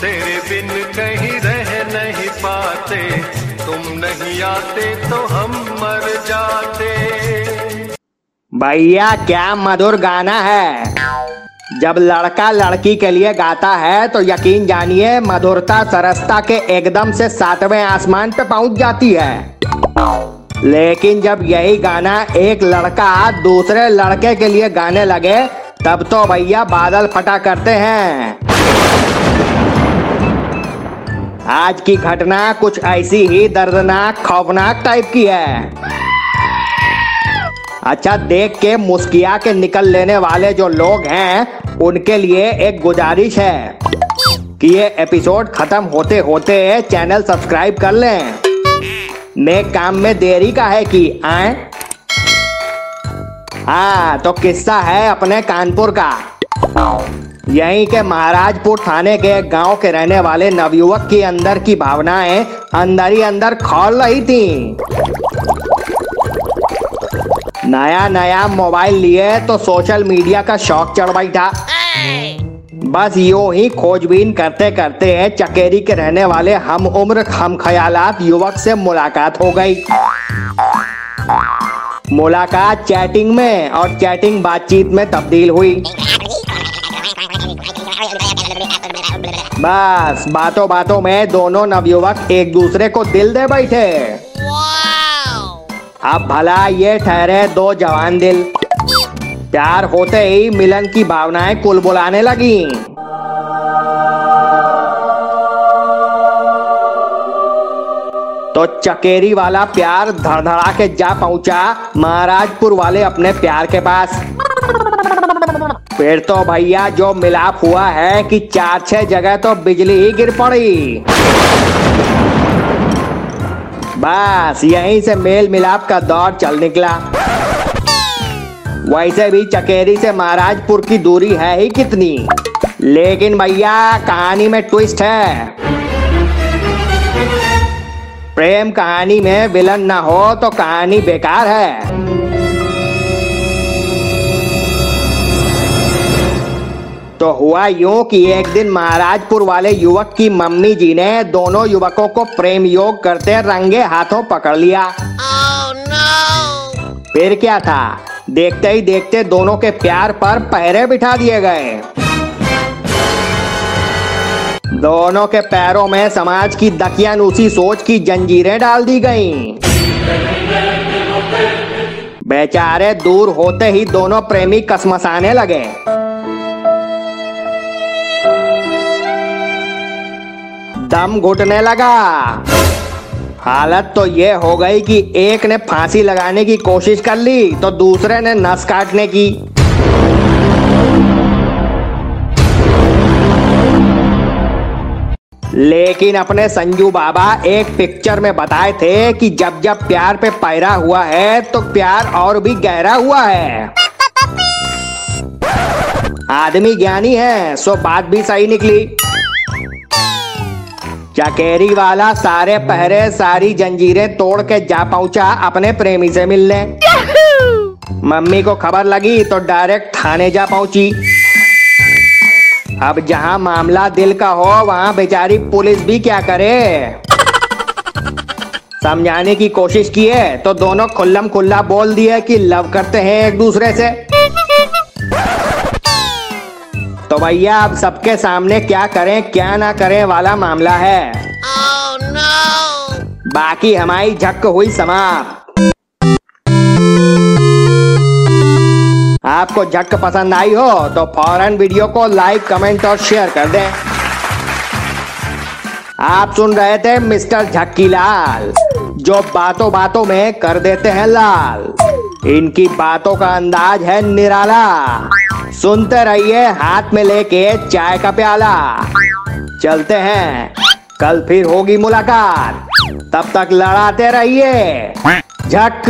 तेरे बिन कहीं रह नहीं पाते। तुम नहीं आते तो हम मर जाते। भैया, क्या मधुर गाना है। जब लड़का लड़की के लिए गाता है तो यकीन जानिए, मधुरता सरसता के एकदम से सातवें आसमान पे पहुँच जाती है। लेकिन जब यही गाना एक लड़का दूसरे लड़के के लिए गाने लगे, तब तो भैया बादल फटा करते हैं। आज की घटना कुछ ऐसी ही दर्दनाक, खौफनाक टाइप की है। अच्छा देख के मुस्किया के निकल लेने वाले जो लोग हैं, उनके लिए एक गुजारिश है कि ये एपिसोड खत्म होते होते चैनल सब्सक्राइब कर लें। नेक काम में देरी का है कि आए? हाँ तो किस्सा है अपने कानपुर का। यहीं के महाराजपुर थाने के गाँव के रहने वाले नवयुवक की अंदर की भावनाएँ अंदर ही अंदर खोल रही थी। नया नया मोबाइल लिए तो सोशल मीडिया का शौक चढ़ बैठा बस यूँ ही खोजबीन करते करते चकेरी के रहने वाले हम उम्र हम ख्यालात युवक से मुलाकात हो गई। मुलाकात चैटिंग में और चैटिंग बातचीत में तब्दील हुई। बस बातों बातों में दोनों नवयुवक एक दूसरे को दिल दे बैठे। अब भला ये ठहरे दो जवान दिल। प्यार होते ही मिलन की भावनाएँ कुल बुलाने लगी। तो चकेरी वाला प्यार धड़धड़ा के जा पहुँचा महाराजपुर वाले अपने प्यार के पास। फिर तो भैया जो मिलाप हुआ है कि चार छह जगह तो बिजली ही गिर पड़ी। बस यहीं से मेल मिलाप का दौर चल निकला। वैसे भी चकेरी से महाराजपुर की दूरी है ही कितनी। लेकिन भैया, कहानी में ट्विस्ट है। प्रेम कहानी में विलन ना हो तो कहानी बेकार है। तो हुआ यूँ कि एक दिन महाराजपुर वाले युवक की मम्मी जी ने दोनों युवकों को प्रेम योग करते रंगे हाथों पकड़ लिया Oh no! फिर क्या था देखते ही देखते दोनों के प्यार पर पहरे बिठा दिए गए दोनों के पैरों में समाज की दकियानूसी सोच की जंजीरें डाल दी गईं। बेचारे दूर होते ही दोनों प्रेमी कसमसाने लगे दम घुटने लगा। हालत तो ये हो गई कि एक ने फांसी लगाने की कोशिश कर ली तो दूसरे ने नस काटने की। लेकिन अपने संजू बाबा एक पिक्चर में बताए थे कि जब जब प्यार पे पैरा हुआ है तो प्यार और भी गहरा हुआ है। आदमी ज्ञानी है, सो बात भी सही निकली। चकेरी वाला सारे पहरे सारी जंजीरें तोड़ के जा पहुँचा अपने प्रेमी से मिलने। मम्मी को खबर लगी तो डायरेक्ट थाने जा पहुँची। अब जहाँ मामला दिल का हो वहाँ बेचारी पुलिस भी क्या करे? समझाने की कोशिश किए तो दोनों खुल्लम खुल्ला बोल दिए कि लव करते हैं एक दूसरे से। भैया अब सबके सामने क्या करें क्या ना करें वाला मामला है। Oh no! बाकी हमारी झक हुई समाप्त। आपको झक पसंद आई हो तो फ़ौरन वीडियो को लाइक कमेंट और शेयर कर दें। आप सुन रहे थे मिस्टर झक्की लाल जो बातों बातों में कर देते हैं लाल। इनकी बातों का अंदाज है निराला। सुनते रहिए हाथ में लेके चाय का प्याला। चलते हैं। कल फिर होगी मुलाकात। तब तक लड़ाते रहिए। झक।